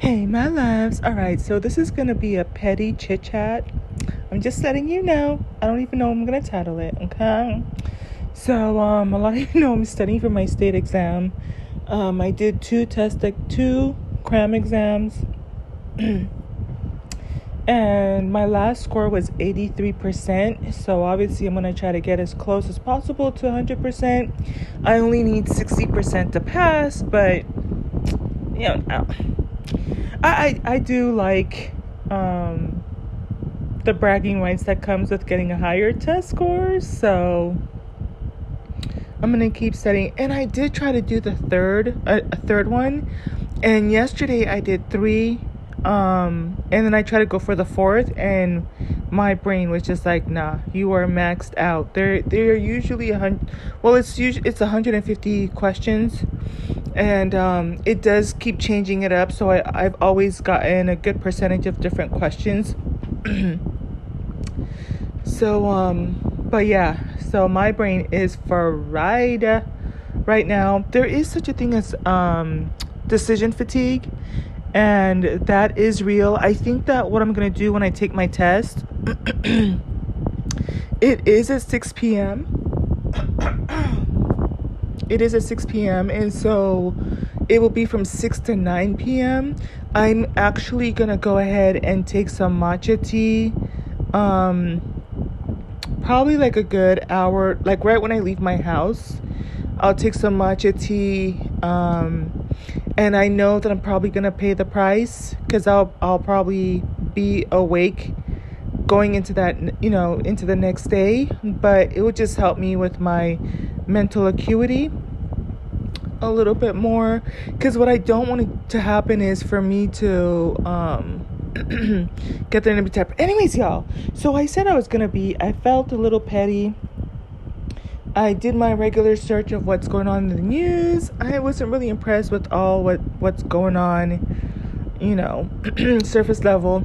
Hey, my loves. All right, so this is going to be a petty chit chat. I'm just letting you know. I don't even know I'm going to title it, okay? So, um, a lot of you know I'm studying for my state exam. Um, I did two test, like two cram exams. and my last score was 83%. So, obviously, I'm going to try to get as close as possible to 100%. I only need 60% to pass, but, you know, I, I, I do like um, the bragging rights that comes with getting a higher test score. So I'm gonna keep studying. And I did try to do the third, uh, a third one. And yesterday I did three, um, and then I tried to go for the fourth, and my brain was just like, "Nah, you are maxed out." They're they're usually a hundred. Well, it's usually it's 150 questions, and um, it does keep changing it up. So I, I've always gotten a good percentage of different questions. so, um, but yeah, so my brain is fried right now. There is such a thing as um, decision fatigue, and that is real. I think that what I'm gonna do when I take my test, it is at 6 p.m. it is at 6 p.m. and so it will be from 6 to 9 p.m. I'm actually gonna go ahead and take some matcha tea. Um, probably like a good hour, like right when I leave my house. I'll take some matcha tea. Um, and I know that I'm probably gonna pay the price because I'll I'll probably be awake going into that you know into the next day but it would just help me with my mental acuity a little bit more because what I don't want to happen is for me to um get there and be type. Anyways, y'all. So I said I was gonna be. I felt a little petty. I did my regular search of what's going on in the news. I wasn't really impressed with all what what's going on, you know, surface level.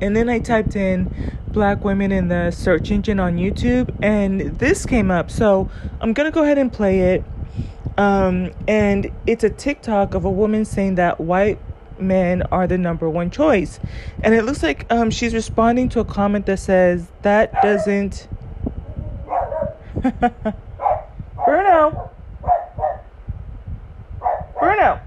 And then I typed in black women in the search engine on YouTube and this came up. So I'm going to go ahead and play it. Um, and it's a TikTok of a woman saying that white men are the number one choice. And it looks like um, she's responding to a comment that says, That doesn't. Bruno! Bruno!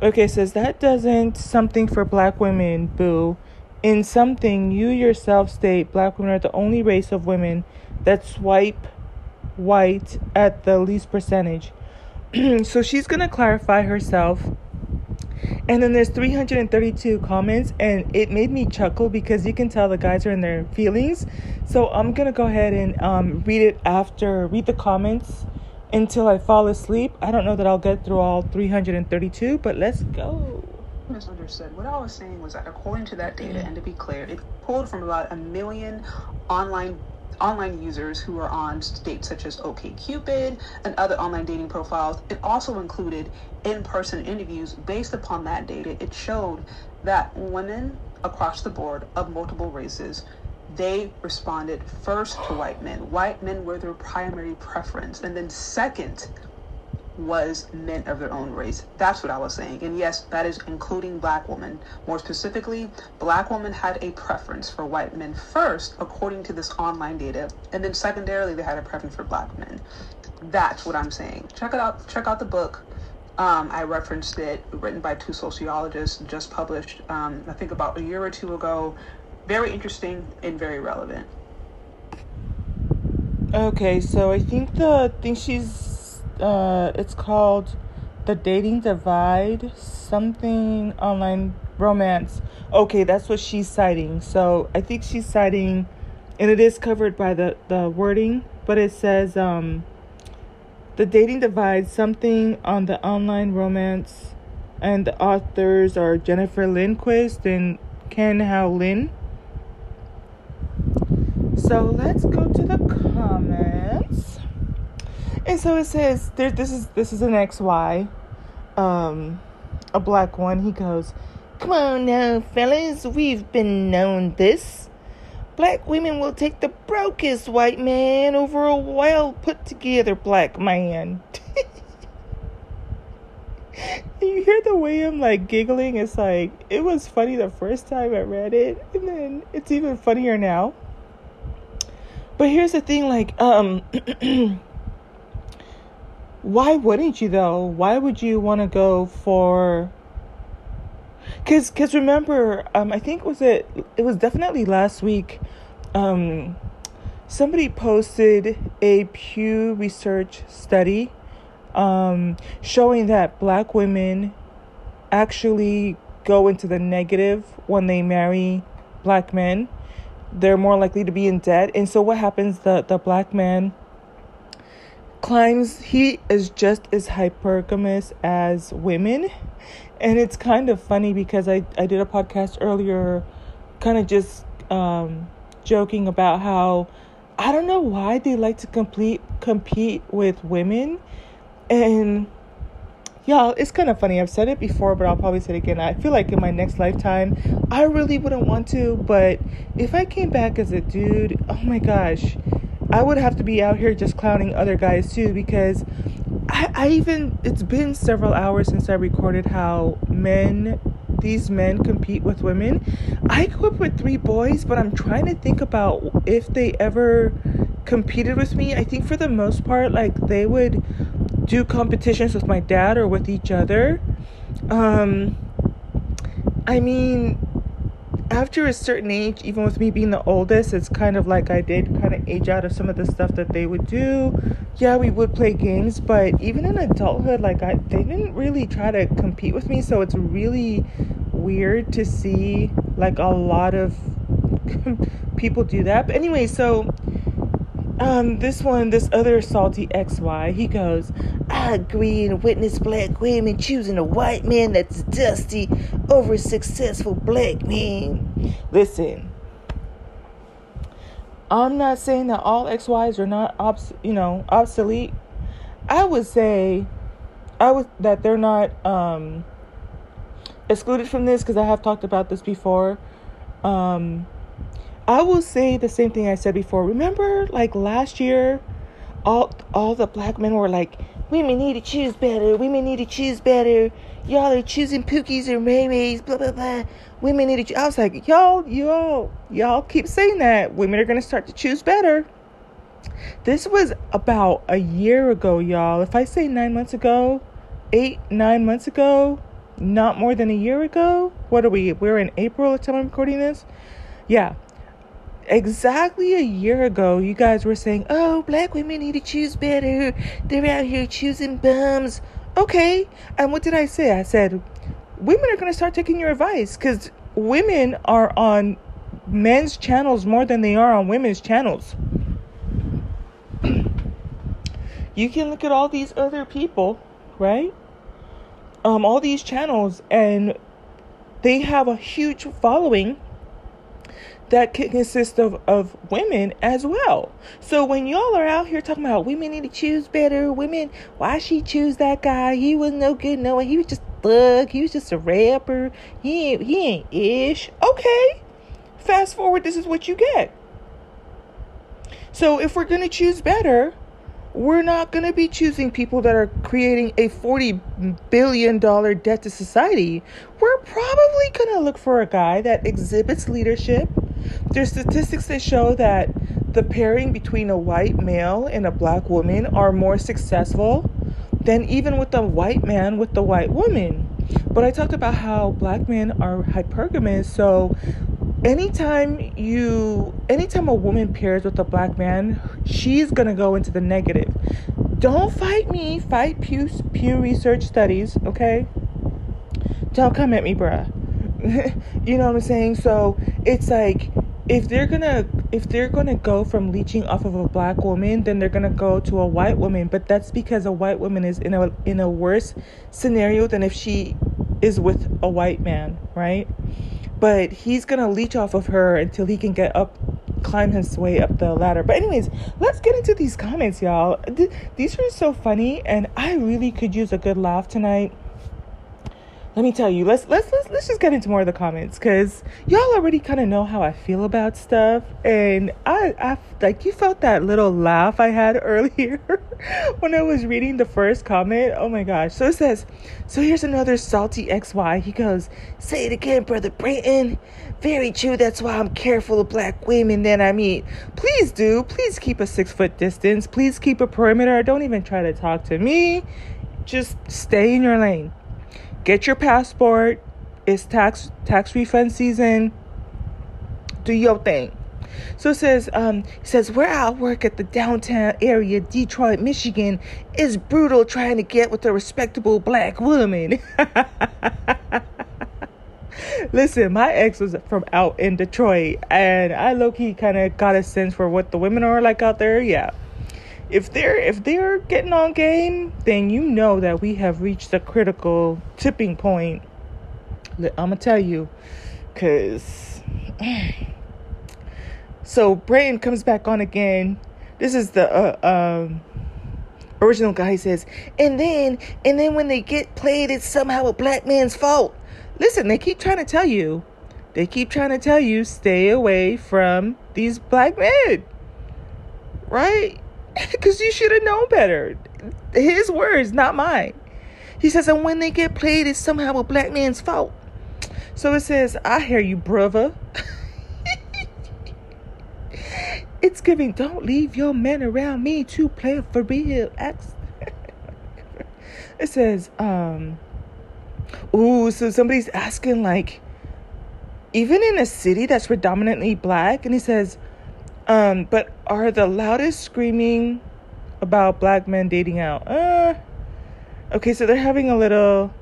Okay, says that doesn't something for black women, boo. In something, you yourself state black women are the only race of women that swipe white at the least percentage. so she's going to clarify herself. And then there's 332 comments, and it made me chuckle because you can tell the guys are in their feelings. So I'm to go ahead and um, read it after, read the comments until I fall asleep. I don't know that I'll get through all 332, but let's go. Misunderstood. What I was saying was that according to that data, and to be clear, it pulled from about a million online online users who are on dates such as OkCupid and other online dating profiles. It also included in-person interviews. Based upon that data, it showed that women across the board of multiple races they responded first to white men. White men were their primary preference. And then second was men of their own race. That's what I was saying. And yes, that is including black women. More specifically, black women had a preference for white men first, according to this online data. And then secondarily, they had a preference for black men. That's what I'm saying. Check it out. Check out the book. Um, I referenced it, written by two sociologists, just published, um, I think about a year or two ago. Very interesting and very relevant. Okay, so I think the thing she's uh, it's called The Dating Divide, something online romance. Okay, that's what she's citing. So I think she's citing, and it is covered by the, the wording, but it says, um, The Dating Divide, something on the online romance, and the authors are Jennifer Lundquist and Ken-Hou Lin. So let's go to the comments. And so it says there this is this is an XY, um, a black one. He goes, Come on now, fellas, we've been known this. Black women will take the brokest white man over a well put together black man. you hear the way I'm like giggling. It's like it was funny the first time I read it, and then it's even funnier now. But here's the thing, like, um, why wouldn't you though? Why would you want to go for? Cause, cause remember, um, I think was it? It was definitely last week. Um, somebody posted a Pew Research study um, showing that black women actually go into the negative when they marry black men. They're more likely to be in debt. And so what happens the the black man climbs he is just as hypergamous as women. And it's kind of funny because I, I did a podcast earlier kind of just um, joking about how I don't know why they like to complete compete with women and y'all, it's kind of funny. I've said it before, but I'll probably say it again. I feel like in my next lifetime, I really wouldn't want to, but if I came back as a dude, oh my gosh, I would have to be out here just clowning other guys too because I, I even, it's been several hours since I recorded how men these men compete with women. I grew up with three boys, but I'm trying to think about if they ever competed with me. I think for the most part, like they would do competitions with my dad or with each other. Um, I mean, after a certain age, even with me being the oldest, it's kind of like I did kind of age out of some of the stuff that they would do. Yeah, we would play games, but even in adulthood, like I, they didn't really try to compete with me. So it's really weird to see like a lot of people do that. But anyway, so um, this one, this other salty XY, he goes, I agree and witness black women choosing a white man that's dusty over a successful black man. Listen, I'm not saying that all XYs are not obs- you know, obsolete. I would say I would that they're not um excluded from this because I have talked about this before. Um I will say the same thing I said before. Remember, like last year, all all the black men were like, "Women need to choose better. Women need to choose better. Y'all are choosing pookies or maymays. Blah blah blah. Women need to." I was like, "Y'all, y'all, y'all keep saying that. Women are gonna start to choose better." This was about a year ago, y'all. If I say nine months ago, eight, nine months ago, not more than a year ago. What are we? We're in April the time I'm recording this. Yeah, exactly a year ago, you guys were saying, oh, black women need to choose better. They're out here choosing bums. Okay. And what did I say? I said, women are going to start taking your advice because women are on men's channels more than they are on women's channels. you can look at all these other people, right? Um, all these channels, and they have a huge following that can consist of, of women as well. So when y'all are out here talking about women need to choose better, women, why she choose that guy? He was no good, no, he was just thug, he was just a rapper, he ain't, he ain't ish. Okay, fast forward, this is what you get. So if we're gonna choose better, we're not going to be choosing people that are creating a $40 billion debt to society. We're probably going to look for a guy that exhibits leadership, there's statistics that show that the pairing between a white male and a black woman are more successful than even with the white man with the white woman. But I talked about how black men are hypergamous, so anytime you anytime a woman pairs with a black man, she's gonna go into the negative. Don't fight me, fight Pew Pew Research studies, okay? Don't come at me, bruh. you know what I'm saying? So it's like if they're gonna if they're gonna go from leeching off of a black woman, then they're gonna go to a white woman. But that's because a white woman is in a in a worse scenario than if she is with a white man, right? But he's gonna leech off of her until he can get up climb his way up the ladder. But anyways, let's get into these comments, y'all. Th- these are so funny and I really could use a good laugh tonight let me tell you, let's let's let's, let's just get into more of the comments because y'all already kind of know how I feel about stuff, and I I like you felt that little laugh I had earlier when I was reading the first comment. Oh my gosh! So it says, so here's another salty XY. He goes, say it again, brother Brayton. Very true. That's why I'm careful of black women that I meet. Please do. Please keep a six foot distance. Please keep a perimeter. Don't even try to talk to me. Just stay in your lane get your passport. It's tax tax refund season. Do your thing. So it says, um, it says where I work at the downtown area, Detroit, Michigan, is brutal trying to get with a respectable black woman. Listen, my ex was from out in Detroit, and I low key kind of got a sense for what the women are like out there. Yeah, if they're if they're getting on game, then you know that we have reached a critical tipping point. I'm gonna tell you, cause so Brayton comes back on again. This is the uh, um, original guy. He says, and then and then when they get played, it's somehow a black man's fault. Listen, they keep trying to tell you, they keep trying to tell you, stay away from these black men, right? Because you should have known better. His words, not mine. He says, and when they get played, it's somehow a black man's fault. So it says, I hear you, brother. it's giving, don't leave your men around me to play for real. it says, um, ooh, so somebody's asking, like, even in a city that's predominantly black, and he says, um, but are the loudest screaming about black men dating out? Uh, okay, so they're having a little.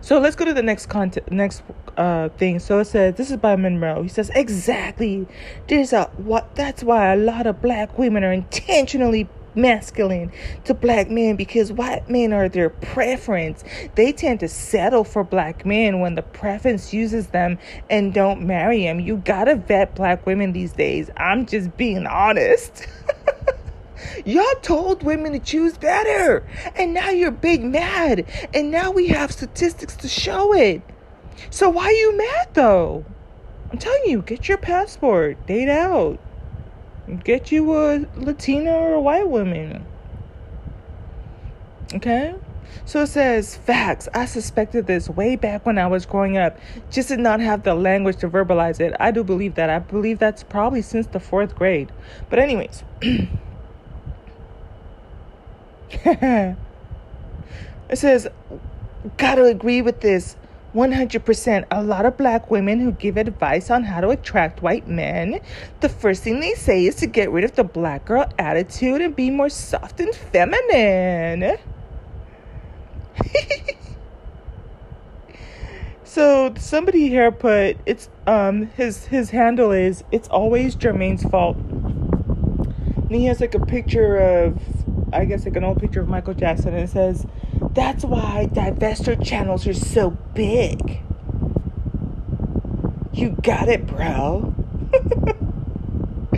So let's go to the next content, next uh, thing. So it says this is by Monroe. He says exactly. There's a what? That's why a lot of black women are intentionally masculine to black men because white men are their preference. They tend to settle for black men when the preference uses them and don't marry them. You gotta vet black women these days. I'm just being honest. Y'all told women to choose better, and now you're big mad, and now we have statistics to show it. So why are you mad though? I'm telling you, get your passport, date out. Get you a Latina or a white woman. Okay? So it says, facts. I suspected this way back when I was growing up, just did not have the language to verbalize it. I do believe that. I believe that's probably since the fourth grade. But, anyways. it says, gotta agree with this. 100% a lot of black women who give advice on how to attract white men, the first thing they say is to get rid of the black girl attitude and be more soft and feminine. so somebody here put it's um his his handle is it's always Jermaine's fault. And he has like a picture of I guess like an old picture of Michael Jackson and it says that's why divestor channels are so big. You got it, bro.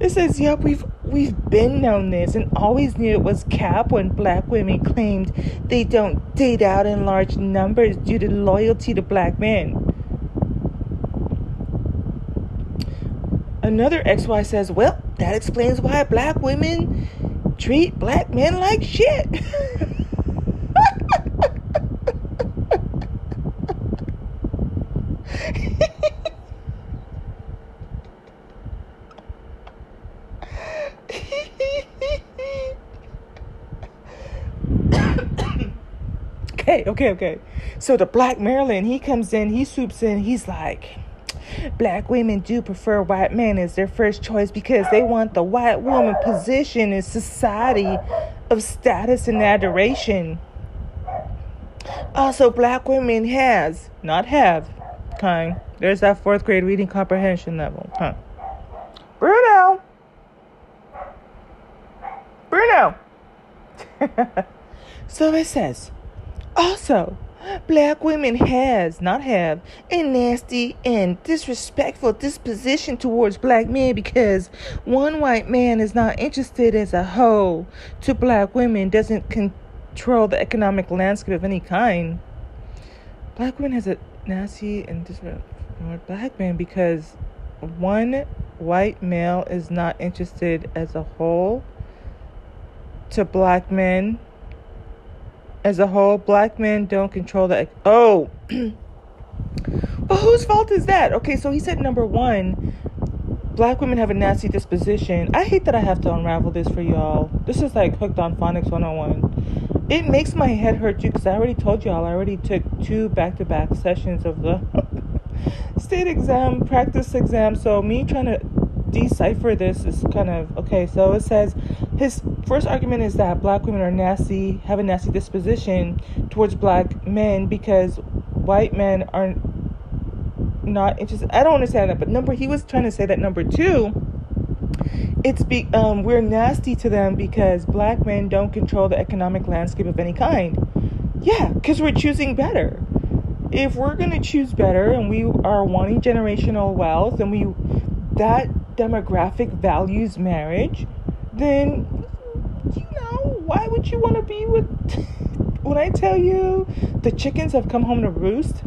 it says, "Yep, we've we've been known this and always knew it was cap when black women claimed they don't date out in large numbers due to loyalty to black men." Another XY says, "Well, that explains why black women treat black men like shit." okay, okay. So the Black Maryland, he comes in, he swoops in, he's like, Black women do prefer white men as their first choice because they want the white woman position in society of status and adoration. Also, black women has, not have, kind. There's that fourth grade reading comprehension level. Huh. Bruno! Bruno! so it says, also, black women has, not have, a nasty and disrespectful disposition towards black men because one white man is not interested as a whole to black women doesn't control the economic landscape of any kind. Black women has a nasty and disrespectful black man because one white male is not interested as a whole to black men as a whole black men don't control the oh. Well whose fault is that? Okay so he said number one black women have a nasty disposition. I hate that i have to unravel this for y'all. This is like hooked on phonics 101 it makes my head hurt too because i already told y'all i already took two back-to-back sessions of the state exam, practice exam. So me trying to decipher this is kind of okay. So it says his first argument is that black women are nasty, have a nasty disposition towards black men because white men are not interested. I don't understand that, but number he was trying to say that number two, it's be um we're nasty to them because black men don't control the economic landscape of any kind. Yeah, because we're choosing better if we're to choose better and we are wanting generational wealth and we that demographic values marriage then you know why would you want to be with when i tell you the chickens have come home to roost?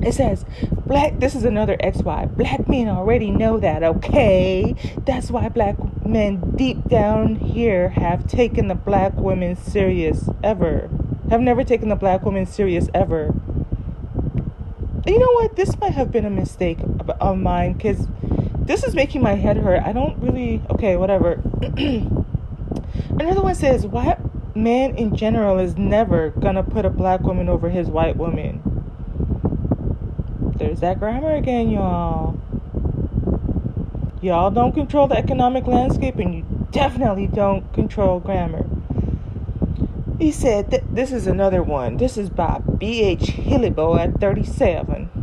It says black this is another xy black men already know that okay? That's why black men deep down here have taken the black women serious ever have never taken the black women serious ever. You know what? This might have been a mistake of mine because this is making my head hurt. I don't really. Okay, whatever. Another one says, "White man in general is never gonna put a black woman over his white woman." There's that grammar again, y'all. Y'all don't control the economic landscape, and you definitely don't control grammar. He said, th- This is another one. This is by B.H. Hillibo at 37.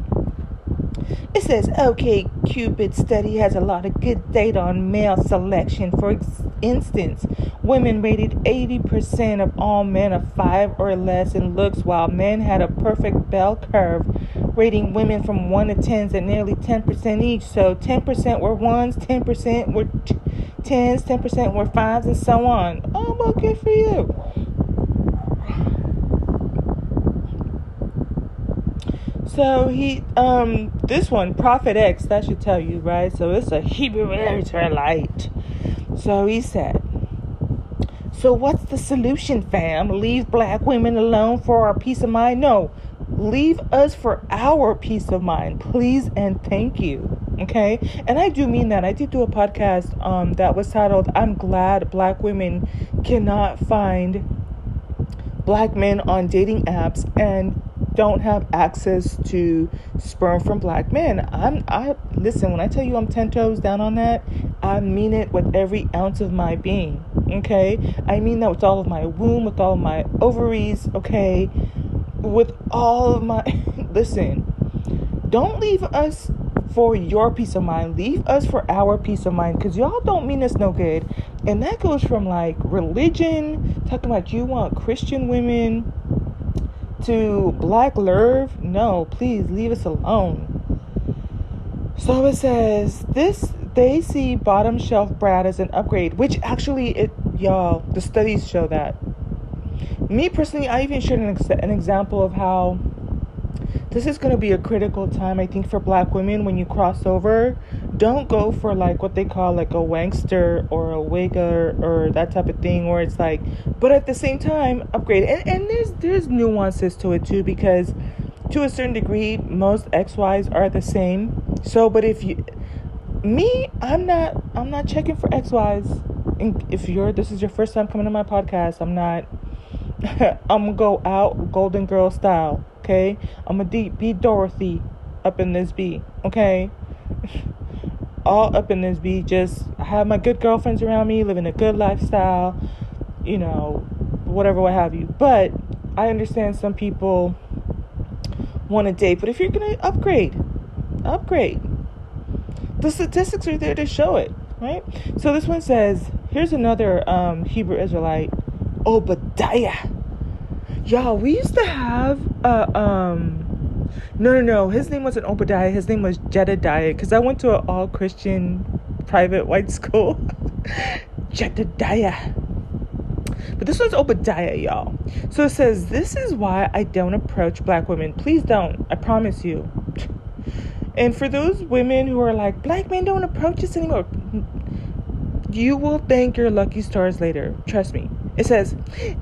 It says, OK, Cupid study has a lot of good data on male selection. For instance, women rated 80% of all men of five or less in looks, while men had a perfect bell curve, rating women from 1 to 10s at nearly 10% each. So 10% were ones, 10% were t- 10s, 10% were fives, and so on. Oh, well, good for you. So he, um, this one, Prophet X, that should tell you, right? So it's a Hebrew Israelite. So he said, So what's the solution, fam? Leave black women alone for our peace of mind? No, leave us for our peace of mind, please and thank you. Okay, and I do mean that. I did do a podcast um, that was titled "I'm Glad Black Women Cannot Find Black Men on Dating Apps," and don't have access to sperm from black men. I'm I listen, when I tell you I'm 10 toes down on that, I mean it with every ounce of my being. Okay? I mean that with all of my womb, with all of my ovaries, okay? With all of my listen. Don't leave us for your peace of mind. Leave us for our peace of mind because y'all don't mean us no good. And that goes from like religion, talking about you want Christian women to Black Lerv, no, please leave us alone. So it says this they see bottom shelf Brad as an upgrade, which actually it y'all the studies show that. Me personally, I even shared an, ex- an example of how this is going to be a critical time, I think, for black women when you cross over. Don't go for like what they call like a wankster or a wigger or that type of thing where it's like, but at the same time, upgrade. And, and there's there's nuances to it too because to a certain degree, most XYs are the same. So, but if you, me, I'm not, I'm not checking for XYs. And if you're, this is your first time coming to my podcast, I'm not. I'm gonna go out Golden Girl style okay? I'm a deep be Dorothy up in this B, okay? All up in this B, just have my good girlfriends around me, living a good lifestyle, you know, whatever, what have you. But I understand some people want to date, but if you're gonna upgrade, upgrade. The statistics are there to show it, right? So this one says, here's another um, Hebrew Israelite, Obadiah y'all we used to have a um no no no his name wasn't obadiah his name was jedediah because i went to an all christian private white school jedediah But this one's Obadiah, y'all. So it says, This is why I don't approach black women. Please don't. I promise you. And for those women who are like, Black men don't approach us anymore, you will thank your lucky stars later. Trust me. It says,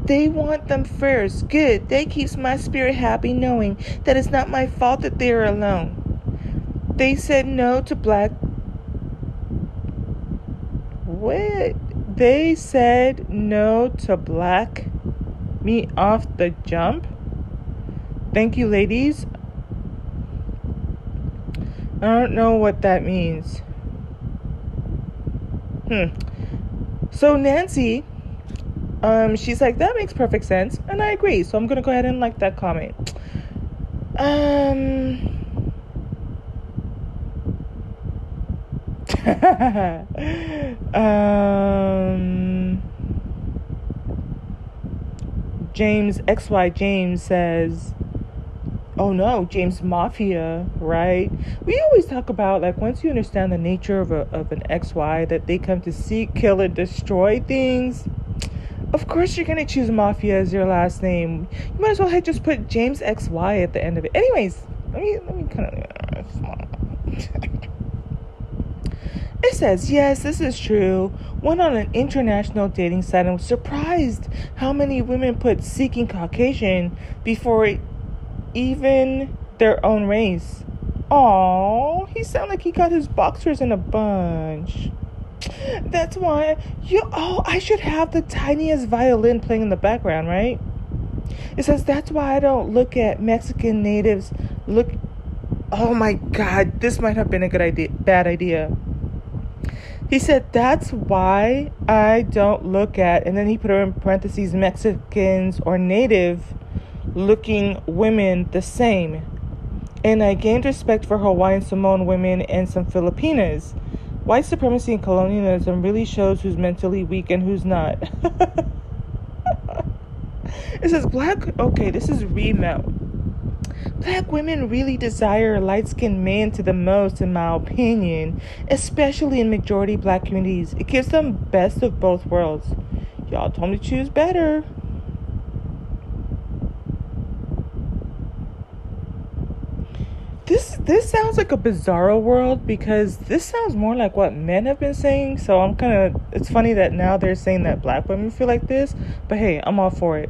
They want them first. Good. That keeps my spirit happy knowing that it's not my fault that they are alone. They said no to black. What? They said no to black me off the jump. Thank you, ladies. I don't know what that means. Hmm. So Nancy, um, she's like, that makes perfect sense, and I agree. So I'm gonna go ahead and like that comment. Um. um, James XY James says, "Oh no, James Mafia, right? We always talk about like once you understand the nature of a, of an XY that they come to seek, kill, and destroy things." Of course, you're gonna choose Mafia as your last name. You might as well just put James XY at the end of it. Anyways, let me let me kind of. It says, yes, this is true. Went on an international dating site and was surprised how many women put seeking Caucasian before even their own race. Oh, he sounded like he got his boxers in a bunch. That's why you oh, I should have the tiniest violin playing in the background, right? It says that's why I don't look at Mexican natives look Oh my god, this might have been a good idea bad idea. He said, That's why I don't look at, and then he put her in parentheses, Mexicans or native looking women the same. And I gained respect for Hawaiian Samoan women and some Filipinas. White supremacy and colonialism really shows who's mentally weak and who's not. it says black, okay, this is remelt. Black women really desire light skinned men to the most, in my opinion, especially in majority black communities. It gives them best of both worlds. Y'all told me to choose better. This this sounds like a bizarro world because this sounds more like what men have been saying. So I'm kind of it's funny that now they're saying that black women feel like this, but hey, I'm all for it.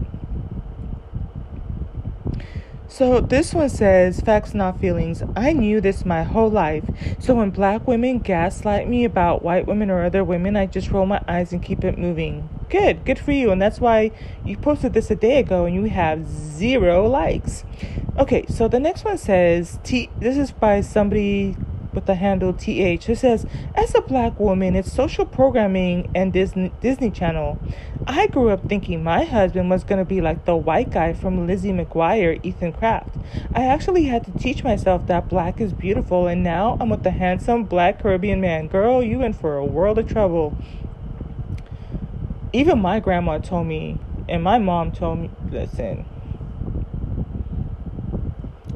So this one says, facts not feelings. I knew this my whole life. So when black women gaslight me about white women or other women, I just roll my eyes and keep it moving. Good, good for you. And that's why you posted this a day ago and you have zero likes. Okay, so the next one says, T this is by somebody with the handle TH. who says, As a black woman, it's social programming and Disney, Disney Channel. I grew up thinking my husband was going to be like the white guy from Lizzie McGuire, Ethan Craft. I actually had to teach myself that black is beautiful, and now I'm with the handsome black Caribbean man. Girl, you in for a world of trouble. Even my grandma told me, and my mom told me, listen.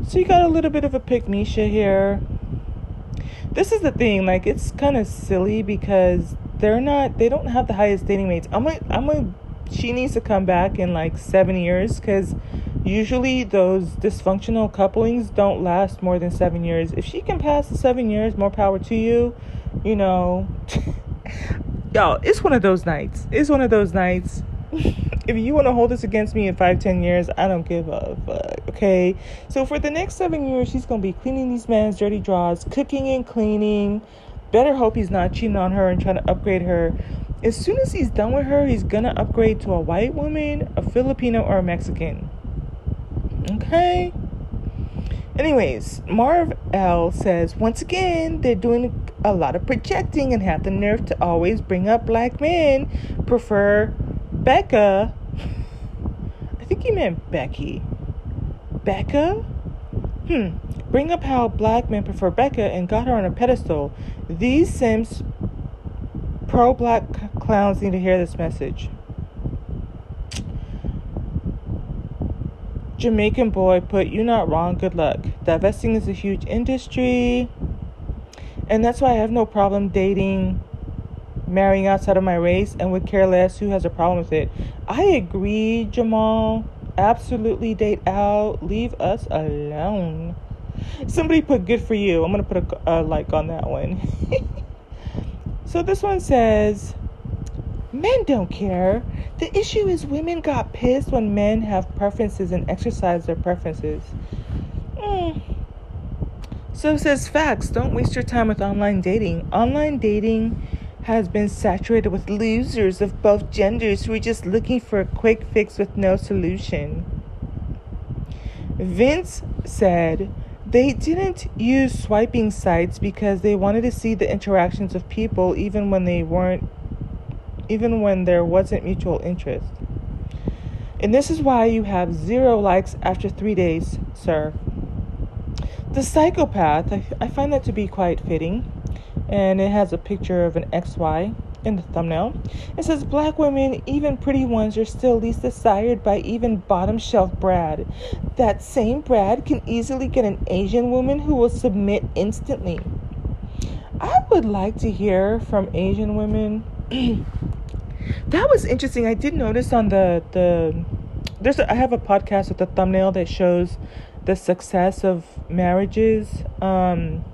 So you got a little bit of a Misha here. This is the thing like it's kind of silly because they're not they don't have the highest dating rates. I'm like i'm like she needs to come back in like seven years because usually those dysfunctional couplings don't last more than seven years. If she can pass the seven years more power to you you know y'all it's one of those nights it's one of those nights if you want to hold this against me in five, ten years, I don't give a fuck. Okay. So for the next seven years, she's gonna be cleaning these man's dirty drawers, cooking and cleaning. Better hope he's not cheating on her and trying to upgrade her. As soon as he's done with her, he's gonna upgrade to a white woman, a Filipino, or a Mexican. Okay. Anyways, Marv L says once again they're doing a lot of projecting and have the nerve to always bring up black men prefer Becca, I think he meant Becky. Becca? Hmm. Bring up how black men prefer Becca and got her on a pedestal. These Sims pro black clowns need to hear this message. Jamaican boy put, You not wrong, good luck. Divesting is a huge industry. And that's why I have no problem dating marrying outside of my race and would care less who has a problem with it. I agree, Jamal. Absolutely date out. Leave us alone. Somebody put good for you. I'm going to put a, a like on that one. so this one says men don't care. The issue is women got pissed when men have preferences and exercise their preferences. Mm. So says facts. Don't waste your time with online dating. Online dating has been saturated with losers of both genders who are just looking for a quick fix with no solution. Vince said they didn't use swiping sites because they wanted to see the interactions of people even when they weren't even when there wasn't mutual interest. And this is why you have zero likes after 3 days, sir. The psychopath, I, I find that to be quite fitting and it has a picture of an XY in the thumbnail. It says black women, even pretty ones, are still least desired by even bottom shelf Brad. That same Brad can easily get an Asian woman who will submit instantly. I would like to hear from Asian women. that was interesting. I did notice on the the there's a, I have a podcast with a thumbnail that shows the success of marriages. Um,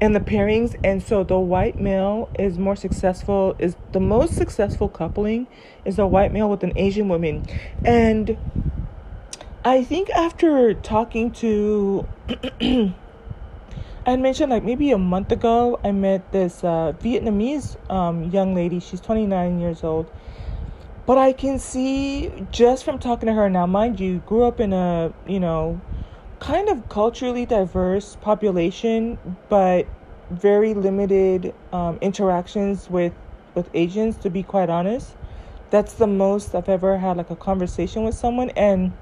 and the pairings. And so the white male is more successful is the most successful coupling is a white male with an asian woman. And i think after talking to i mentioned like maybe a month ago i met this uh, vietnamese um, young lady. She's 29 years old but i can see just from talking to her now mind you grew up in a you know kind of culturally diverse population, but very limited um, interactions with with Asians. To be quite honest, that's the most I've ever had like a conversation with someone, and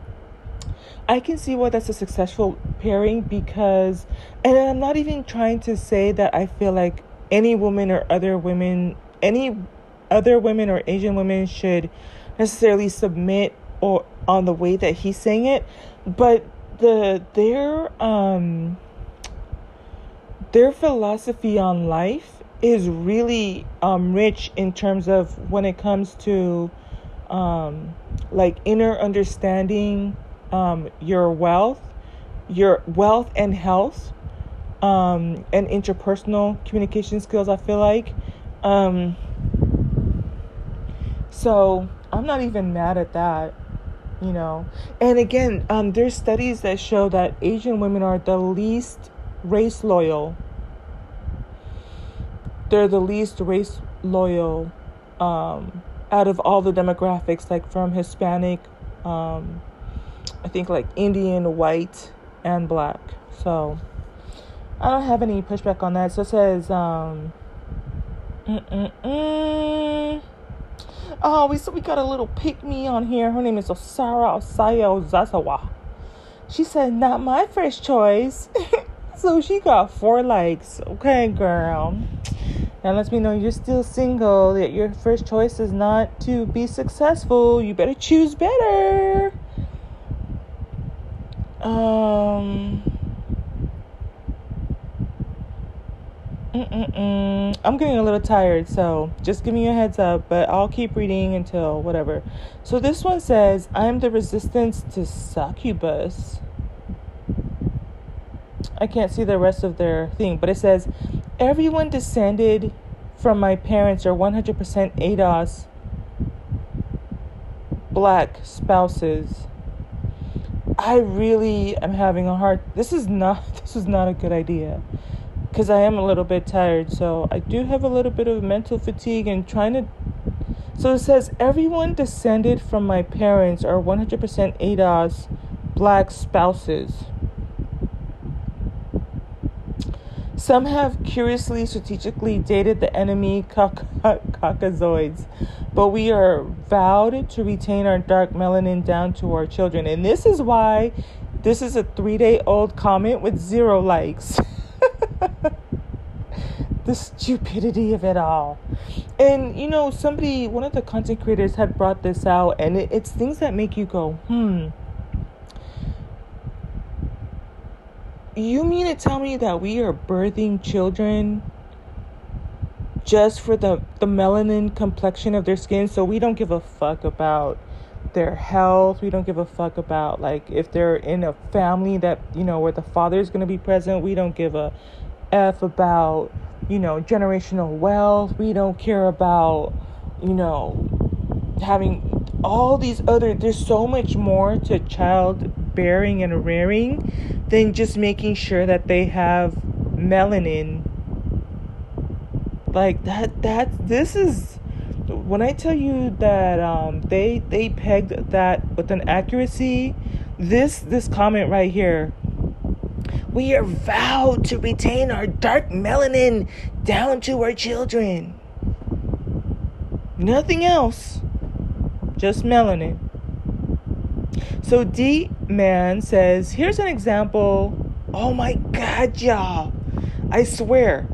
I can see why that's a successful pairing because, and I'm not even trying to say that I feel like any woman or other women, any other women or Asian women should necessarily submit or on the way that he's saying it, but the their um their philosophy on life is really um rich in terms of when it comes to um like inner understanding um your wealth your wealth and health um and interpersonal communication skills i feel like um so i'm not even mad at that you know? And again um, there's studies that show that asian women are the least race loyal. They're the least race loyal um, out of all the demographics like from hispanic um, i think like indian white and black. So i don't have any pushback on that. So it says um, mm-mm-mm. Oh, we so we got a little pick me on here. Her name is Osara Osaya Ozasawa. She said, "Not my first choice." so she got four likes. Okay, girl. That lets me know you're still single. That your first choice is not to be successful. You better choose better. Um. Mm-mm-mm. I'm getting a little tired, so just give me a heads up, but I'll keep reading until whatever. So this one says, I'm the resistance to succubus. I can't see the rest of their thing, but it says, Everyone descended from my parents are 100% ADOS black spouses. I really am having a hard this is not this is not a good idea because I am a little bit tired. So I do have a little bit of mental fatigue and trying to. So it says everyone descended from my parents are 100% ADOS black spouses. Some have curiously strategically dated the enemy Caucasoids, but we are vowed to retain our dark melanin down to our children. And this is why this is a three day old comment with zero likes. the stupidity of it all. And you know, somebody, one of the content creators had brought this out, and it, it's things that make you go, hmm. You mean to tell me that we are birthing children just for the the melanin complexion of their skin. So we don't give a fuck about their health. We don't give a fuck about like if they're in a family that, you know, where the father is going to be present. We don't give a f about, you know, generational wealth. We don't care about, you know, having all these other there's so much more to child bearing and rearing than just making sure that they have melanin like that that this is when I tell you that um, they they pegged that with an accuracy, this this comment right here. We are vowed to retain our dark melanin down to our children. Nothing else, just melanin. So D Man says, here's an example. Oh my God, y'all! I swear,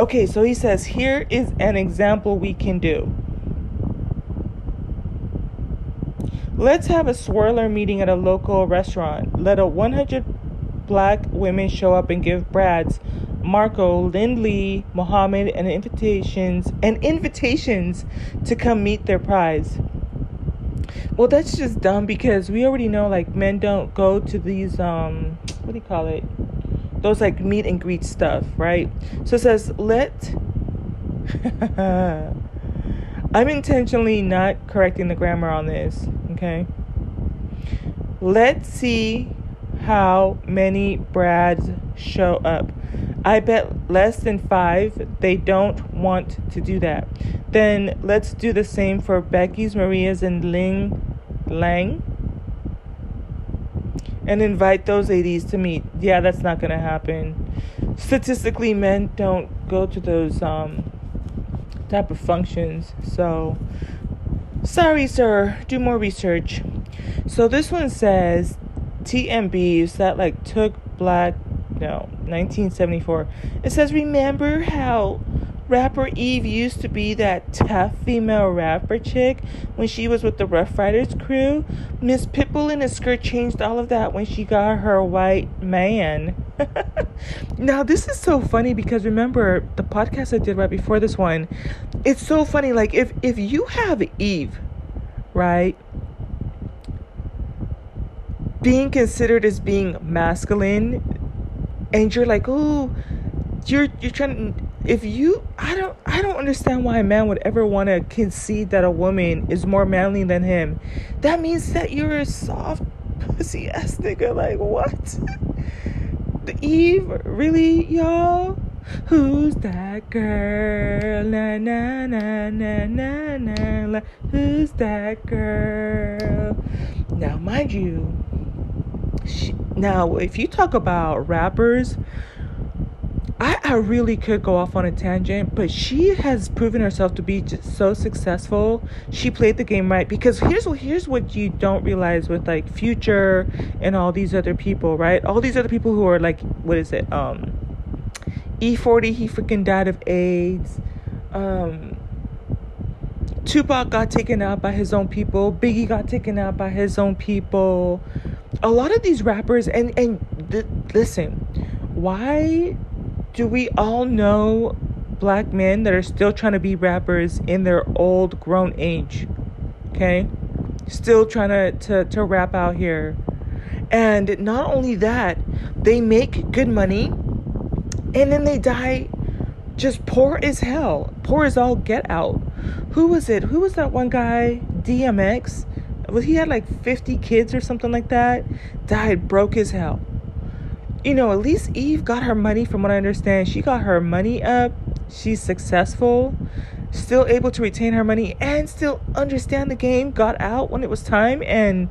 Okay, so he says, here is an example we can do. Let's have a swirler meeting at a local restaurant. Let a 100 black women show up and give Brads, Marco, Lindley, Mohammed, and invitations and invitations to come meet their prize. Well, that's just dumb because we already know like men don't go to these um what do you call it? those like meet and greet stuff, right? So it says, let. I'm intentionally not correcting the grammar on this, okay? Let's see how many Brads show up. I bet less than five. They don't want to do that. Then let's do the same for Becky's, Maria's, and Ling Lang and invite those ladies to meet. Yeah, that's not going to happen. Statistically, men don't go to those um, type of functions. So, sorry, sir. Do more research. So this one says TMBs that like took black. No, 1974. It says remember how rapper Eve used to be that tough female rapper chick when she was with the Ruff Ryders crew. Miss Pitbull in a skirt changed all of that when she got her white man. now this is so funny because remember the podcast I did right before this one. It's so funny like if if you have Eve, right? Being considered as being masculine and you're like, "Oh, you're you're trying if you I don't I don't understand why a man would ever want to concede that a woman is more manly than him. That means that you're a soft pussy ass nigga. Like what? the Eve, really, y'all? Who's that girl? Na na na na na na. Who's that girl? Now, mind you, she, now if you talk about rappers I, I really could go off on a tangent, but she has proven herself to be just so successful. She played the game right because here's what here's what you don't realize with like Future and all these other people, right? All these other people who are like, what is it? Um, E40, he freaking died of AIDS. Um, Tupac got taken out by his own people. Biggie got taken out by his own people. A lot of these rappers, and and th- listen, why do we all know black men that are still trying to be rappers in their old grown age? Okay? Still trying to, to, to rap out here. And not only that, they make good money and then they die just poor as hell. Poor as all get out. Who was it? Who was that one guy? DMX? Was he had like 50 kids or something like that? Died broke as hell you know, at least Eve got her money from what I understand. She got her money up. She's successful, still able to retain her money and still understand the game, got out when it was time and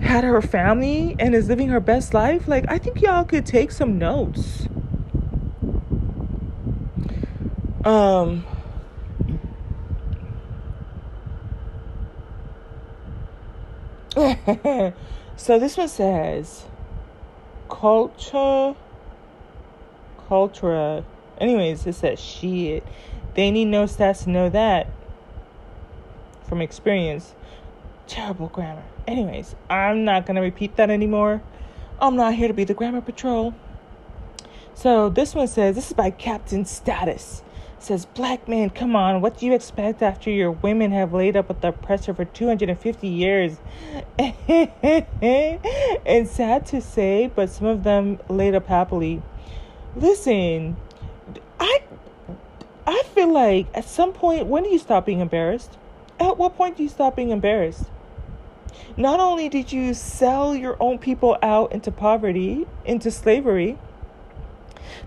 had her family and is living her best life. Like, I think y'all could take some notes. Um, so this one says, culture culture anyways it says shit. They need no stats to know that from experience. Terrible grammar. Anyways i'm not gonna repeat that anymore. I'm not here to be the grammar patrol. So this one says this is by captain status says, Black man, come on, what do you expect after your women have laid up with the oppressor for 250 years? and sad to say, but some of them laid up happily. Listen, I I feel like at some point, when do you stop being embarrassed? At what point do you stop being embarrassed? Not only did you sell your own people out into poverty, into slavery,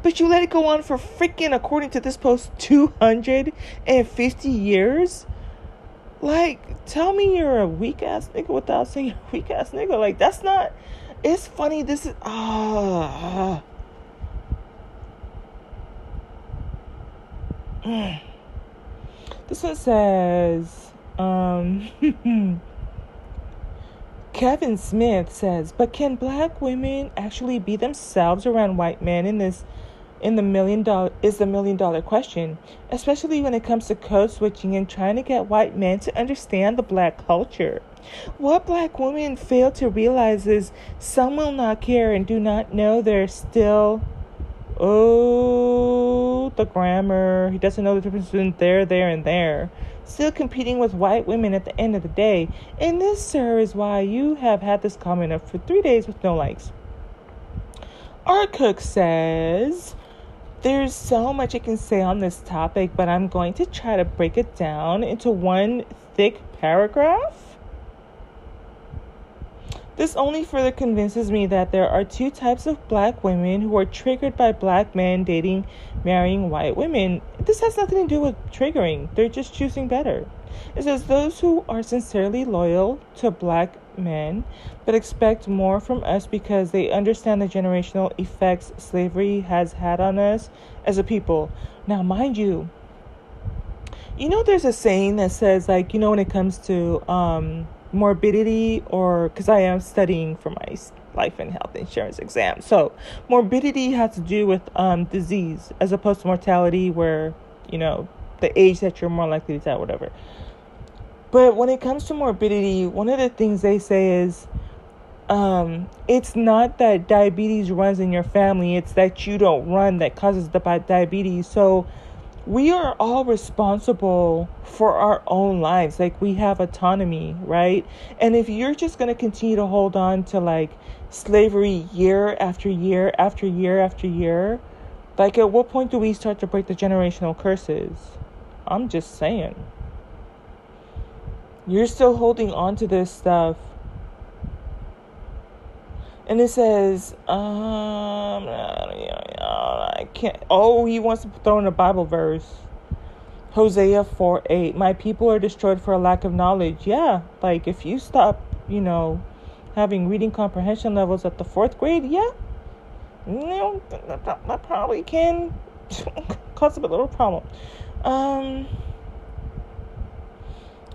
but you let it go on for freaking, according to this post, 250 years? Like, tell me you're a weak ass nigga without saying weak ass nigga. Like, that's not. It's funny. This is. Ah. this one says. Um. Kevin Smith says, but can black women actually be themselves around white men in this in the million dollar is the million dollar question, especially when it comes to code switching and trying to get white men to understand the black culture. What black women fail to realize is some will not care and do not know they're still oh the grammar. He doesn't know the difference between there, there, and there still competing with white women at the end of the day. And this, sir, is why you have had this comment up for three days with no likes. Art Cook says, There's so much I can say on this topic, but I'm going to try to break it down into one thick paragraph. This only further convinces me that there are two types of black women who are triggered by black men dating, marrying white women. This has nothing to do with triggering, they're just choosing better. It says those who are sincerely loyal to black men but expect more from us because they understand the generational effects slavery has had on us as a people. Now, mind you, you know, there's a saying that says, like, you know, when it comes to, um, morbidity or because I am studying for my life and health insurance exam. So morbidity has to do with um, disease as opposed to mortality, where you know the age that you're more likely to die, whatever. But when it comes to morbidity, one of the things they say is um, it's not that diabetes runs in your family; it's that you don't run that causes the diabetes. So we are all responsible for our own lives. Like we have autonomy, right? And if you're just going to continue to hold on to like slavery year after year after year after year, like at what point do we start to break the generational curses? I'm just saying. You're still holding on to this stuff and it says, um, I can't. Oh, he wants to throw in a Bible verse. Hosea 4 8. My people are destroyed for a lack of knowledge. Yeah, like if you stop, you know, having reading comprehension levels at the fourth grade, yeah, that, that, that probably can cause a little problem. Um,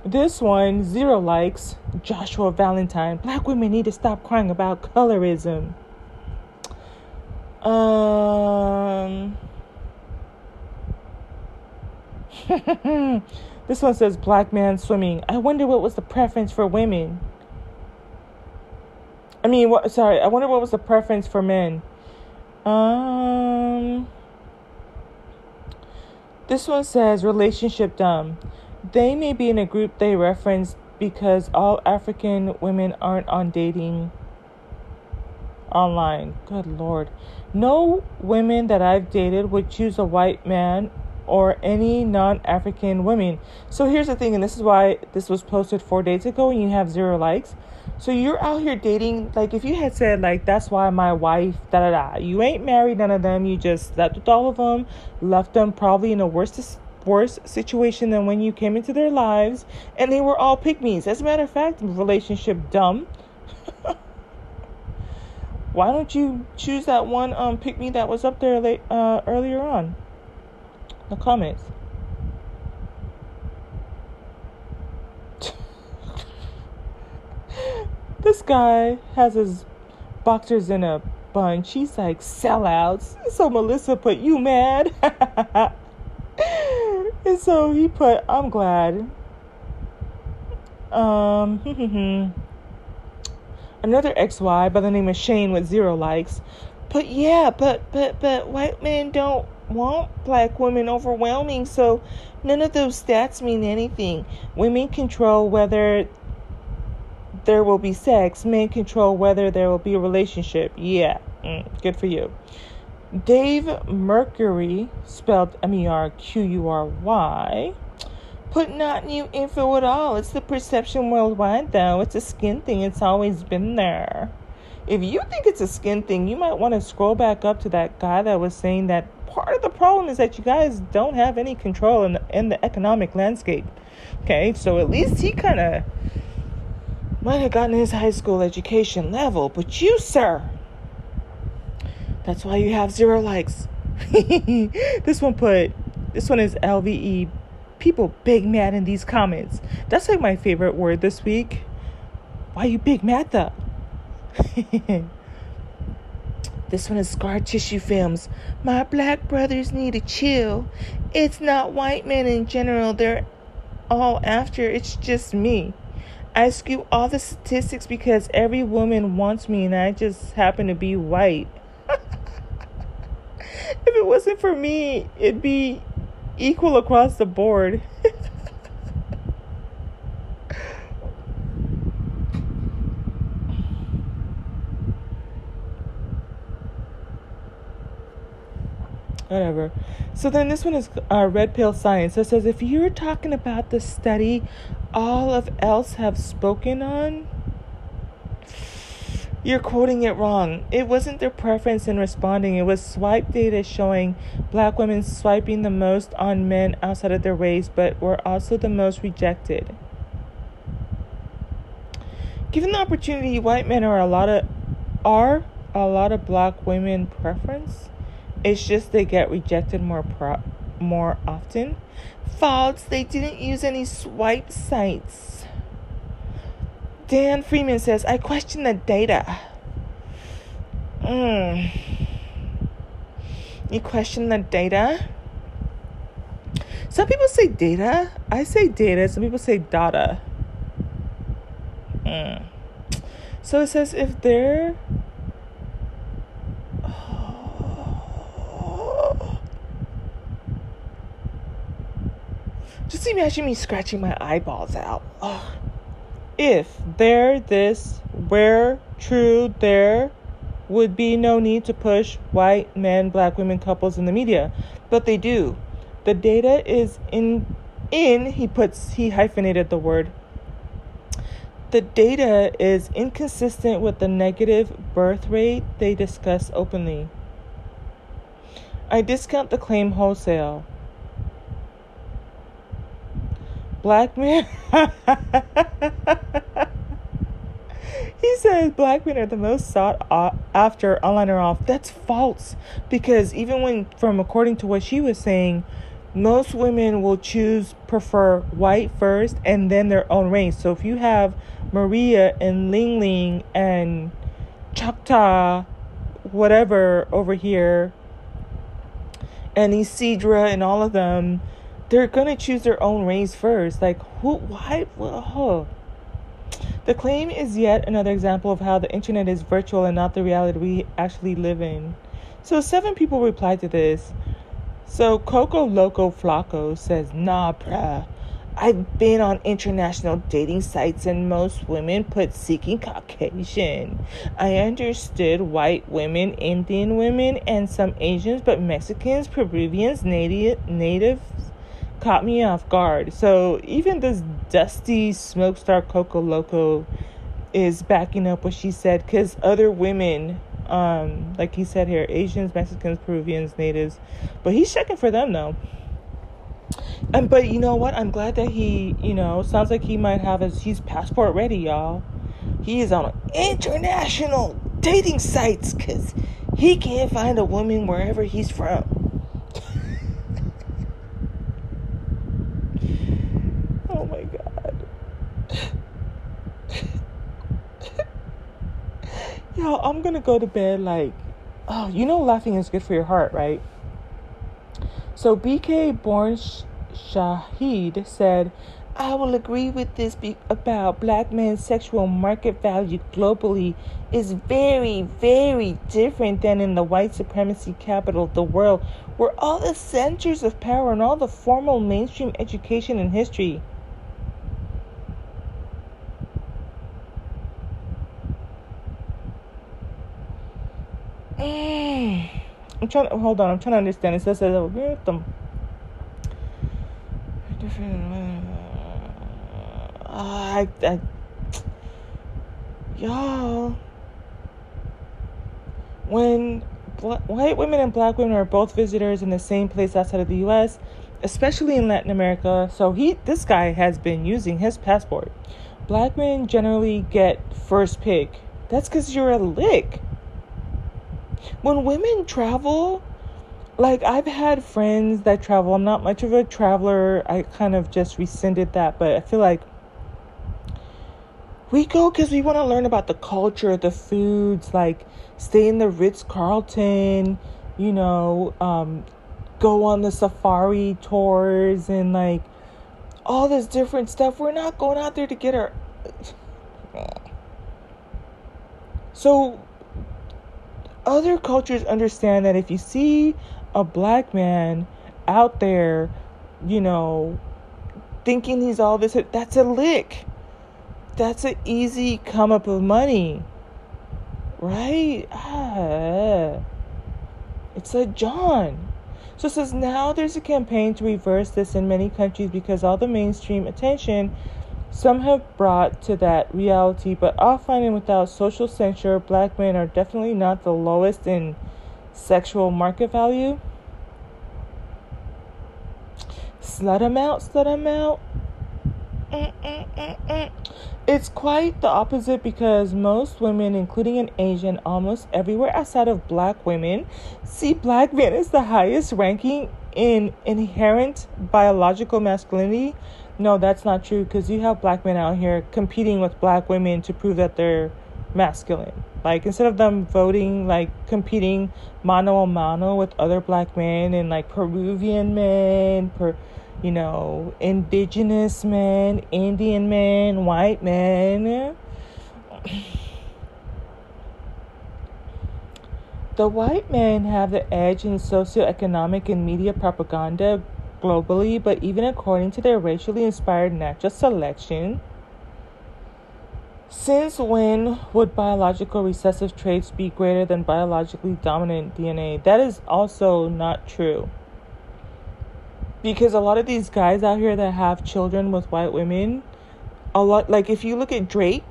this one, zero likes. Joshua Valentine. Black women need to stop crying about colorism. Um. this one says black man swimming. I wonder what was the preference for women. I mean, what? Sorry, I wonder what was the preference for men. Um. This one says relationship dumb. They may be in a group they reference because all African women aren't on dating online. Good lord. No women that I've dated would choose a white man or any non African women. So here's the thing, and this is why this was posted four days ago and you have zero likes. So you're out here dating, like if you had said, like, that's why my wife, da da da, you ain't married none of them, you just slept with all of them, left them probably in a worse worse situation than when you came into their lives, and they were all pygmies. As a matter of fact, relationship dumb. Why don't you choose that one um pygmy that was up there late, uh, earlier on? The comments. this guy has his boxers in a bunch. He's like sellouts. So Melissa put you mad. and so he put, I'm glad. Um, another XY by the name of Shane with zero likes. But yeah, but but but white men don't want black women overwhelming, so none of those stats mean anything. Women control whether there will be sex, men control whether there will be a relationship. Yeah, mm, good for you. Dave Merqury, spelled M E R Q U R Y, put not new info at all. It's the perception worldwide, though. It's a skin thing, it's always been there. If you think it's a skin thing, you might want to scroll back up to that guy that was saying that part of the problem is that you guys don't have any control in the, in the economic landscape. Okay, so at least he kind of might have gotten his high school education level, but you, sir, that's why you have zero likes. this one put, this one is LVE. People big mad in these comments. That's like my favorite word this week. Why you big mad though? this one is scar tissue films. My black brothers need to chill. It's not white men in general. They're all after. It's just me. I skew all the statistics because every woman wants me and I just happen to be white. If it wasn't for me, it'd be equal across the board. whatever. So then this one is uh, red pill science. It says if you're talking about the study all of else have spoken on, you're quoting it wrong. It wasn't their preference in responding. It was swipe data showing black women swiping the most on men outside of their race, but were also the most rejected. Given the opportunity, white men are a lot of are a lot of black women preference. It's just they get rejected more pro- more often. False, they didn't use any swipe sites. Dan Freeman says, I question the data. Mm. You question the data? Some people say data. I say data. Some people say data. Mm. So it says if they're Just imagine me scratching my eyeballs out. If there, this, were true, there, would be no need to push white men, black women, couples in the media. But they do. The data is in, in, he puts, he hyphenated the word. The data is inconsistent with the negative birth rate they discuss openly. I discount the claim wholesale. Black men. he says black men are the most sought after online or off. That's false because even when, from according to what she was saying, most women will choose prefer white first and then their own race. So if you have Maria and Ling Ling and Choctaw, whatever over here, and Isidra and all of them they're gonna choose their own race first. Like who? Why? Well, The claim is yet another example of how the internet is virtual and not the reality we actually live in. So seven people replied to this. So Coco Loco Flaco says, Nah, bruh. I've been on international dating sites and most women put seeking Caucasian. I understood white women, Indian women, and some Asians, but Mexicans, Peruvians, native natives caught me off guard. So even this dusty smoke star Coco Loco is backing up what she said because other women, um, like he said here, Asians, Mexicans, Peruvians, natives, but he's checking for them though. And but you know what? I'm glad that he, you know, sounds like he might have his he's passport ready, y'all. He is on international dating sites because he can't find a woman wherever he's from. Yo, I'm gonna go to bed like, oh, you know, laughing is good for your heart, right? So BK Born Shahid said, I will agree with this be- about black men's sexual market value globally is very, very different than in the white supremacy capital of the world, where all the centers of power and all the formal mainstream education and history. Mm. I'm trying to hold on. I'm trying to understand. It says that them. I, I, y'all, when white women and black women are both visitors in the same place outside of the U.S., especially in Latin America, so he, this guy has been using his passport. Black men generally get first pick. That's because you're a lick. When women travel, like I've had friends that travel. I'm not much of a traveler. I kind of just rescinded that, but I feel like we go because we want to learn about the culture, the foods, like stay in the Ritz Carlton, you know, um, go on the safari tours and like all this different stuff. We're not going out there to get our. So, other cultures understand that if you see a black man out there, you know, thinking he's all this, that's a lick that's an easy come up of money. Right? Ah, it's a John. So it says now there's a campaign to reverse this in many countries because all the mainstream attention some have brought to that reality, but offline and without social censure, black men are definitely not the lowest in sexual market value. Slut them out, slut them out. It's quite the opposite because most women, including an Asian, almost everywhere outside of black women, see black men as the highest ranking in inherent biological masculinity. No, that's not true because you have black men out here competing with black women to prove that they're masculine. Like instead of them voting, like competing mano a mano with other black men and like Peruvian men, per you know, indigenous men, Indian men, white men. The white men have the edge in socioeconomic and media propaganda globally, but even according to their racially inspired natural selection, since when would biological recessive traits be greater than biologically dominant DNA? That is also not true because a lot of these guys out here that have children with white women a lot like if you look at Drake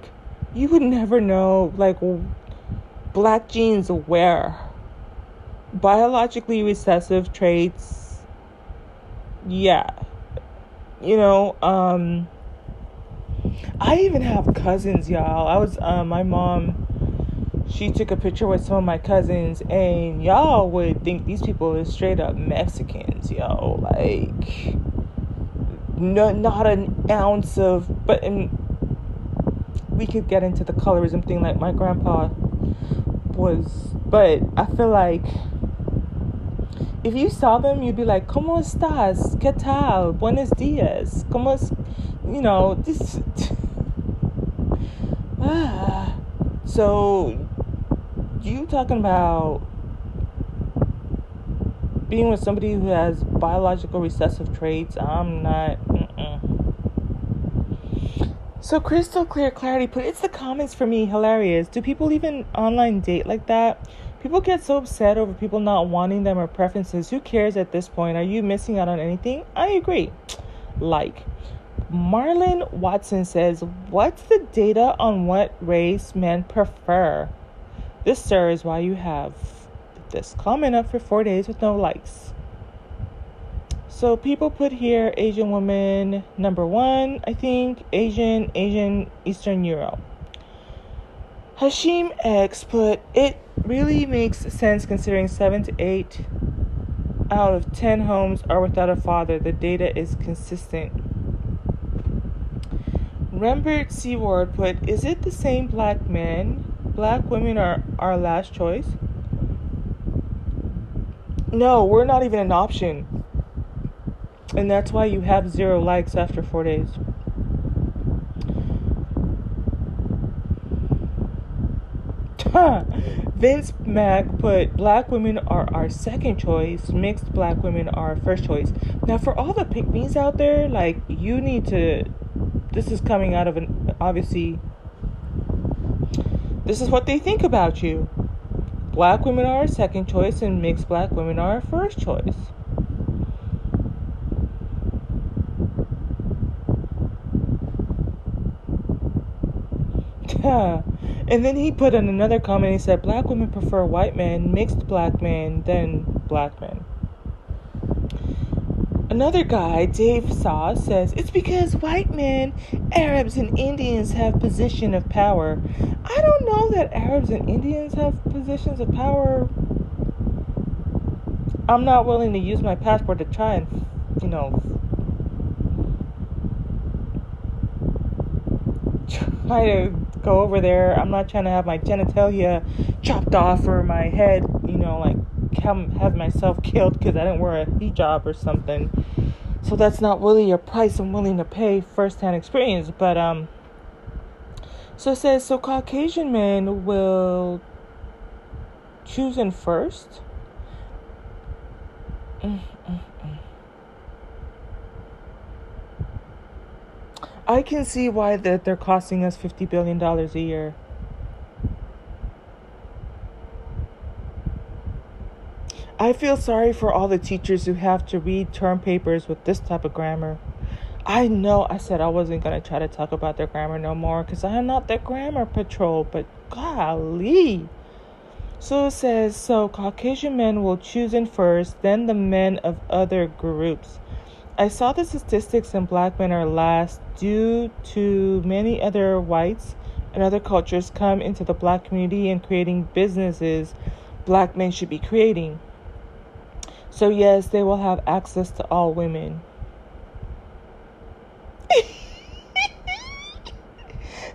you would never know like black genes where biologically recessive traits yeah you know um I even have cousins y'all I was uh, my mom she took a picture with some of my cousins, and y'all would think these people are straight up Mexicans, yo. Like, no, not an ounce of, but in, we could get into the colorism thing like my grandpa was, but I feel like if you saw them, you'd be like, ¿Cómo estás? ¿Qué tal? Buenos días. ¿Cómo es? You know, this. ah. So you talking about being with somebody who has biological recessive traits, I'm not. Mm-mm. So crystal clear clarity put it's the comments for me hilarious. Do people even online date like that? People get so upset over people not wanting them or preferences. Who cares at this point? Are you missing out on anything? I agree. Like Marlon Watson says, What's the data on what race men prefer? This, sir, is why you have this comment up for four days with no likes. So people put here Asian woman number one, I think Asian, Asian, Eastern Euro. Hashim X put it really makes sense considering seven to eight out of ten homes are without a father. The data is consistent. Rembert Seward put, Is it the same black men black women are our last choice? No, we're not even an option. And that's why you have zero likes after four days. Vince Mac put black women are our second choice, mixed black women are our first choice. Now, for all the pygmies out there, like, you need to. This is coming out of an. Obviously, this is what they think about you. Black women are our second choice, and mixed black women are our first choice. And then he put in another comment. He said, "Black women prefer white men, mixed black men, than black men." Another guy, Dave Saw, says it's because white men, Arabs, and Indians have position of power. I don't know that Arabs and Indians have positions of power. I'm not willing to use my passport to try and, you know, try to go over there. I'm not trying to have my genitalia chopped off or my head, you know, like have, have myself killed because I didn't wear a hijab or something. So that's not really a price I'm willing to pay firsthand experience. But um, so it says so Caucasian men will choose in first. Mm, mm, mm. I can see why that they're costing us fifty billion dollars a year. I feel sorry for all the teachers who have to read term papers with this type of grammar. I know I said I wasn't going to try to talk about their grammar no more because I am not the grammar patrol, but golly. So it says so Caucasian men will choose in first, then the men of other groups. I saw the statistics and black men are last due to many other whites and other cultures come into the black community and creating businesses black men should be creating. So, yes, they will have access to all women.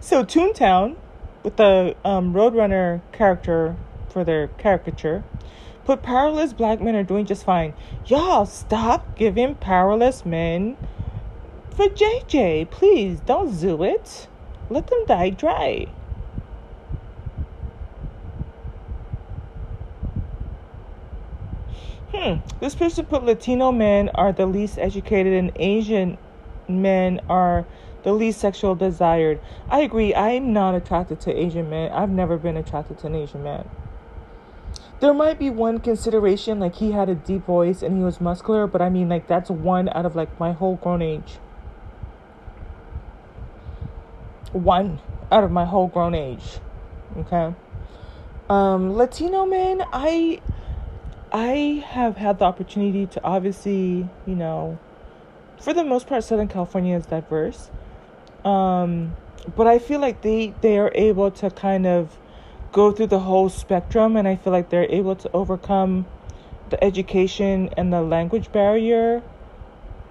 so, Toontown, with the um, Roadrunner character for their caricature, put powerless black men are doing just fine. Y'all stop giving powerless men for JJ. Please don't zoo it. Let them die dry. Hmm. This person put Latino men are the least educated and Asian men are the least sexual desired. I agree. I'm not attracted to Asian men. I've never been attracted to an Asian man. There might be one consideration, like he had a deep voice and he was muscular, but I mean, like, that's one out of like my whole grown age. One out of my whole grown age. Okay. Um, Latino men, I I have had the opportunity to obviously, you know, for the most part, Southern California is diverse. Um, but I feel like they they are able to kind of go through the whole spectrum and I feel like they're able to overcome the education and the language barrier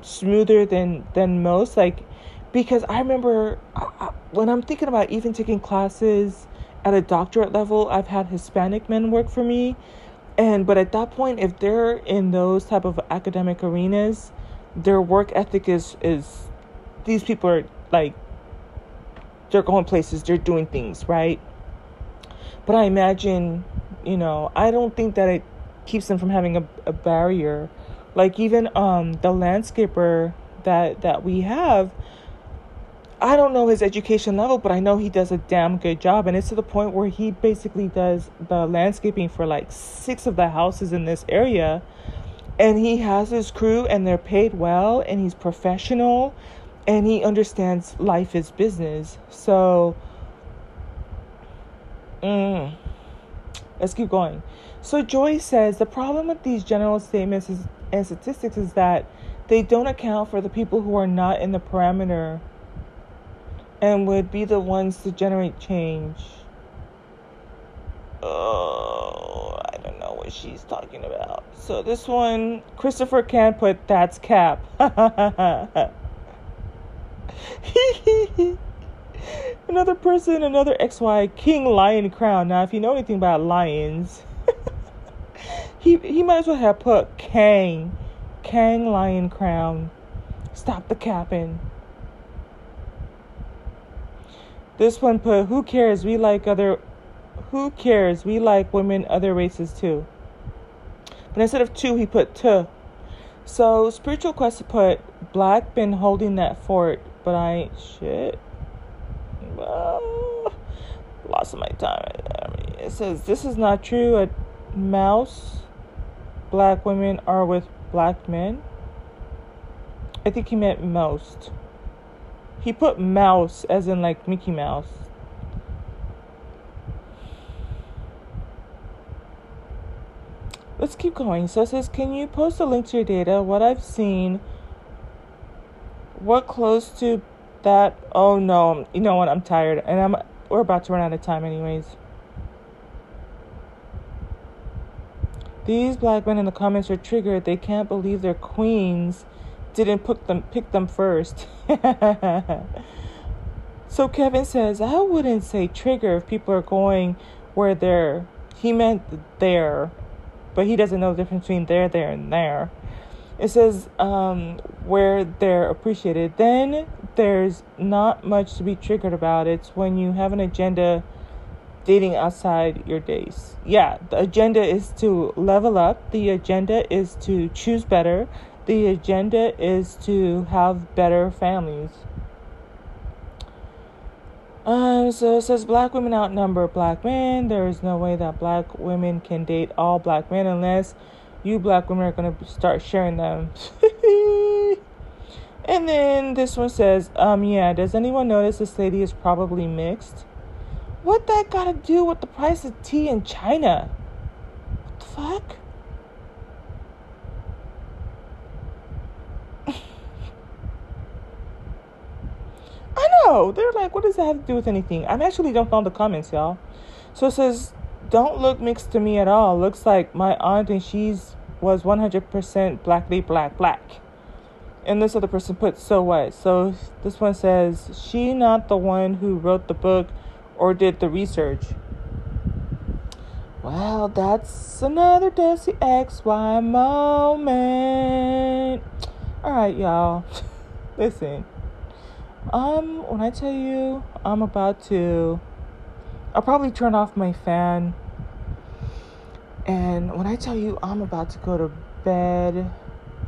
smoother than than most. Like because I remember I, when I'm thinking about even taking classes at a doctorate level I've had Hispanic men work for me. And but at that point if they're in those type of academic arenas their work ethic is is these people are like they're going places they're doing things right but I imagine, you know, I don't think that it keeps them from having a, a barrier. Like even um the landscaper that that we have, I don't know his education level, but I know he does a damn good job. And it's to the point where he basically does the landscaping for like six of the houses in this area. And he has his crew and they're paid well and he's professional and he understands life is business. So Mm. Let's keep going. So Joy says the problem with these general statements is, and statistics is that they don't account for the people who are not in the parameter and would be the ones to generate change. Oh, I don't know what she's talking about. So this one, Christopher can't put that's cap. another person, another XY King Lion Crown. Now, if you know anything about lions, he he might as well have put Kang, Kang Lion Crown. Stop the capping. This one put, who cares? We like other, Who cares? We like women, other races too. But instead of two, he put two. So spiritual quest to put black been holding that fort, but I ain't shit. Well, lost my time. It says this is not true. A mouse, black women are with black men. I think he meant most. He put mouse as in like Mickey Mouse. Let's keep going. So it says, Can you post a link to your data? What I've seen, what close to that? Oh no, you know what? I'm tired and I'm we're about to run out of time anyways. These black men in the comments are triggered. They can't believe their queens didn't pick them pick them first. so Kevin says, I wouldn't say trigger if people are going where they're he meant there, but he doesn't know the difference between there, there, and there. It says um, where they're appreciated. Then there's not much to be triggered about. It's when you have an agenda dating outside your days. Yeah, the agenda is to level up, the agenda is to choose better, the agenda is to have better families. Um, so it says black women outnumber black men. There is no way that black women can date all black men unless you black women are gonna start sharing them. and then this one says, um, yeah, does anyone notice this lady is probably mixed? What that gotta do with the price of tea in China? What the fuck? I know. They're like, what does that have to do with anything? I'm actually don't know the comments, y'all. So it says, don't look mixed to me at all. Looks like my aunt and she's was 100% blackly black black. And this other person put, so what? So this one says, she not the one who wrote the book or did the research. Well, that's another Desi XY moment. All right, y'all. Listen. Um, when I tell you I'm about to, I'll probably turn off my fan. And when I tell you I'm about to go to bed,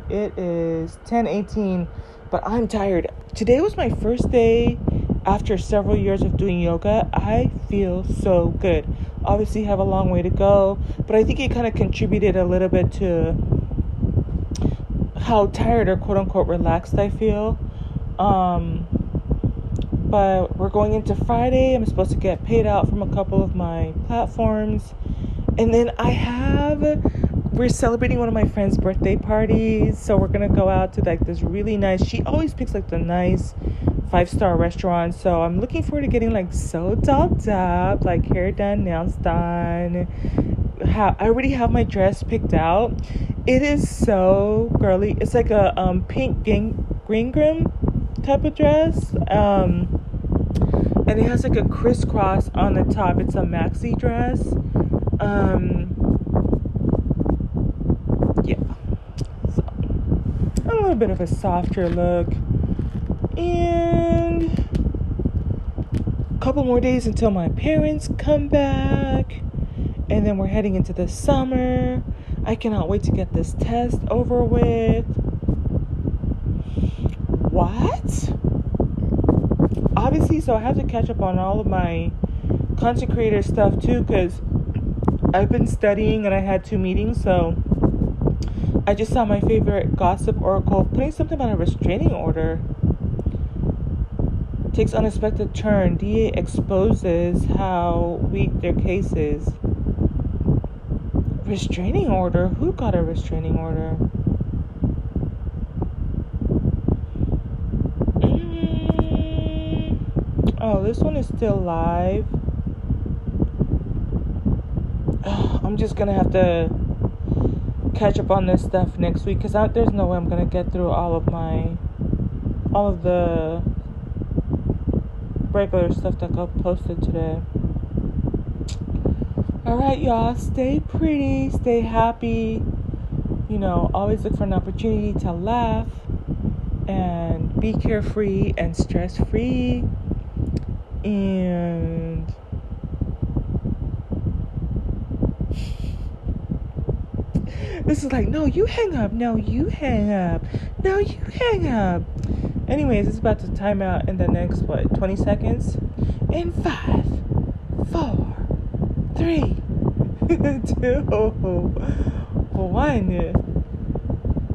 it is 10:18, but I'm tired. Today was my first day after several years of doing yoga. I feel so good. Obviously have a long way to go, but I think it kind of contributed a little bit to how tired or quote unquote relaxed I feel. Um, but we're going into Friday. I'm supposed to get paid out from a couple of my platforms. And then I have we're celebrating one of my friend's birthday parties, so we're gonna go out to like this really nice. She always picks like the nice five star restaurant, so I'm looking forward to getting like so dolled up, like hair done, nails done. I already have my dress picked out. It is so girly. It's like a um, pink green Gingham type of dress. Um, and it has like a crisscross on the top. It's a maxi dress. Um, yeah. So, a little bit of a softer look. And a couple more days until my parents come back. And then we're heading into the summer. I cannot wait to get this test over with. What? obviously, so I have to catch up on all of my content creator stuff too because I've been studying and I had two meetings. So I just saw my favorite gossip oracle putting something about a restraining order. Takes unexpected turn. DA exposes how weak their case is. Restraining order? Who got a restraining order? Oh, this one is still live. I'm just gonna have to catch up on this stuff next week because there's no way I'm gonna get through all of my all of the regular stuff that got posted today. All right, y'all. Stay pretty. Stay happy. You know, always look for an opportunity to laugh and be carefree and stress free. And this is like, no, you hang up. No, you hang up. No, you hang up. Anyways, it's about to time out in the next, what, 20 seconds? In five, four, three, two, one.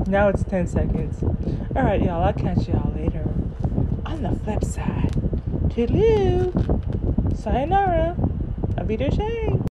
Now it's 10 seconds. All right, y'all. I'll catch y'all later. On the flip side. Toodaloo. Sayonara. Auf Wiedersehen.